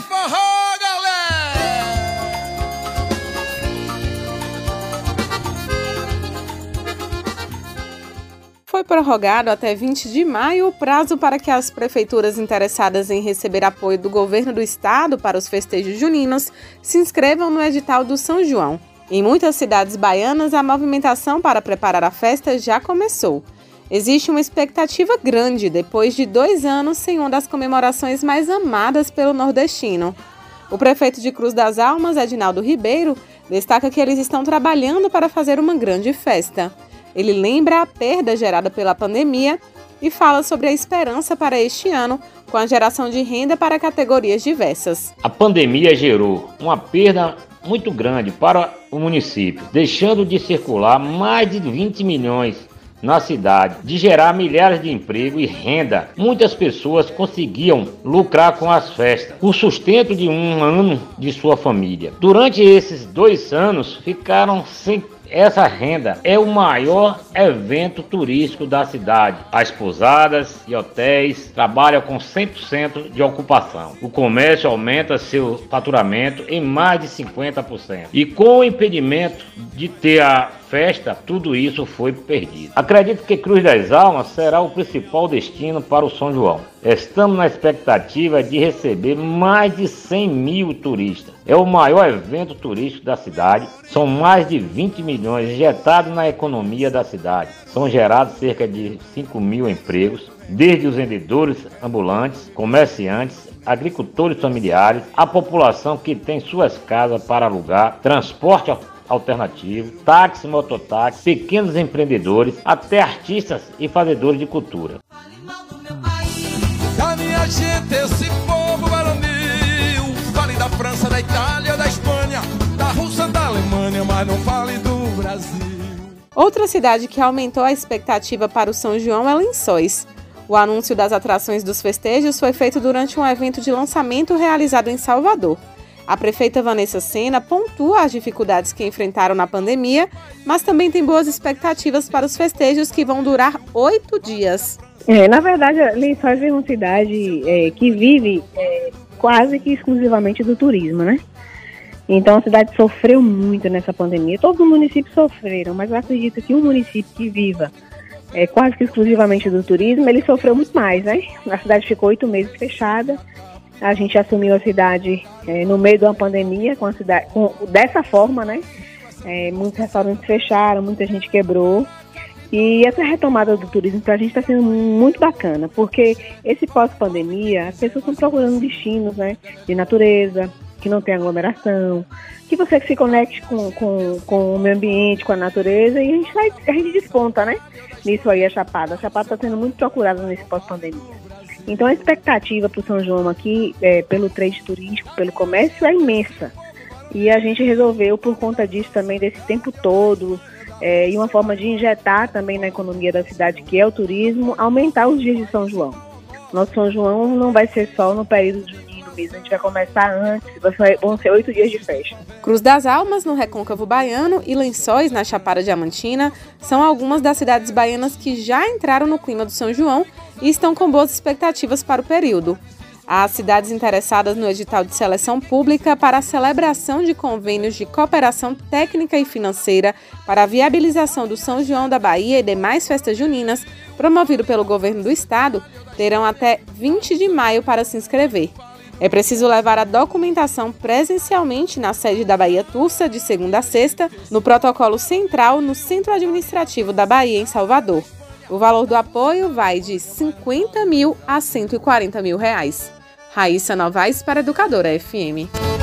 forró, galera! Foi prorrogado até 20 de maio o prazo para que as prefeituras interessadas em receber apoio do governo do estado para os festejos juninos se inscrevam no edital do São João. Em muitas cidades baianas, a movimentação para preparar a festa já começou. Existe uma expectativa grande depois de dois anos sem uma das comemorações mais amadas pelo nordestino. O prefeito de Cruz das Almas, Edinaldo Ribeiro, destaca que eles estão trabalhando para fazer uma grande festa. Ele lembra a perda gerada pela pandemia e fala sobre a esperança para este ano com a geração de renda para categorias diversas. A pandemia gerou uma perda muito grande para o município, deixando de circular mais de 20 milhões na cidade, de gerar milhares de empregos e renda. Muitas pessoas conseguiam lucrar com as festas, o sustento de um ano de sua família. Durante esses dois anos, ficaram sem essa renda é o maior evento turístico da cidade. As pousadas e hotéis trabalham com 100% de ocupação. O comércio aumenta seu faturamento em mais de 50%. E com o impedimento de ter a festa, tudo isso foi perdido. Acredito que Cruz das Almas será o principal destino para o São João. Estamos na expectativa de receber mais de 100 mil turistas. É o maior evento turístico da cidade. São mais de 20 milhões injetados na economia da cidade. São gerados cerca de 5 mil empregos, desde os vendedores ambulantes, comerciantes, agricultores familiares, a população que tem suas casas para alugar, transporte alternativo, táxi, mototáxi, pequenos empreendedores, até artistas e fazedores de cultura. A minha gente, esse povo varonil, fale da França, da Itália, Outra cidade que aumentou a expectativa para o São João é Lençóis. O anúncio das atrações dos festejos foi feito durante um evento de lançamento realizado em Salvador. A prefeita Vanessa Sena pontua as dificuldades que enfrentaram na pandemia, mas também tem boas expectativas para os festejos que vão durar oito dias. É, na verdade, Lençóis é uma cidade é, que vive é, quase que exclusivamente do turismo, né? Então a cidade sofreu muito nessa pandemia. Todos os municípios sofreram, mas eu acredito que um município que viva é, quase que exclusivamente do turismo, ele sofreu muito mais, né? A cidade ficou oito meses fechada a gente assumiu a cidade é, no meio de uma pandemia, com a cidade, com, dessa forma, né? É, muitos restaurantes fecharam, muita gente quebrou. E essa retomada do turismo para a gente está sendo muito bacana, porque esse pós-pandemia, as pessoas estão procurando destinos né, de natureza, que não tem aglomeração, que você se conecte com, com, com o meio ambiente, com a natureza, e a gente, vai, a gente desponta, né? Nisso aí, a Chapada. A Chapada está sendo muito procurada nesse pós-pandemia. Então a expectativa para o São João aqui, é, pelo trade turístico, pelo comércio, é imensa. E a gente resolveu, por conta disso também, desse tempo todo, é, e uma forma de injetar também na economia da cidade, que é o turismo, aumentar os dias de São João. Nosso São João não vai ser só no período mesmo, a gente vai começar antes, vão ser oito dias de festa. Cruz das Almas, no Recôncavo Baiano, e Lençóis, na Chapada Diamantina, são algumas das cidades baianas que já entraram no clima do São João e estão com boas expectativas para o período. Há cidades interessadas no edital de seleção pública para a celebração de convênios de cooperação técnica e financeira para a viabilização do São João da Bahia e demais festas juninas, promovido pelo governo do estado, terão até 20 de maio para se inscrever. É preciso levar a documentação presencialmente na sede da Bahia Tursa, de segunda a sexta, no protocolo central no Centro Administrativo da Bahia, em Salvador. O valor do apoio vai de 50 mil a 140 mil reais. Raíssa Novaes para Educadora FM.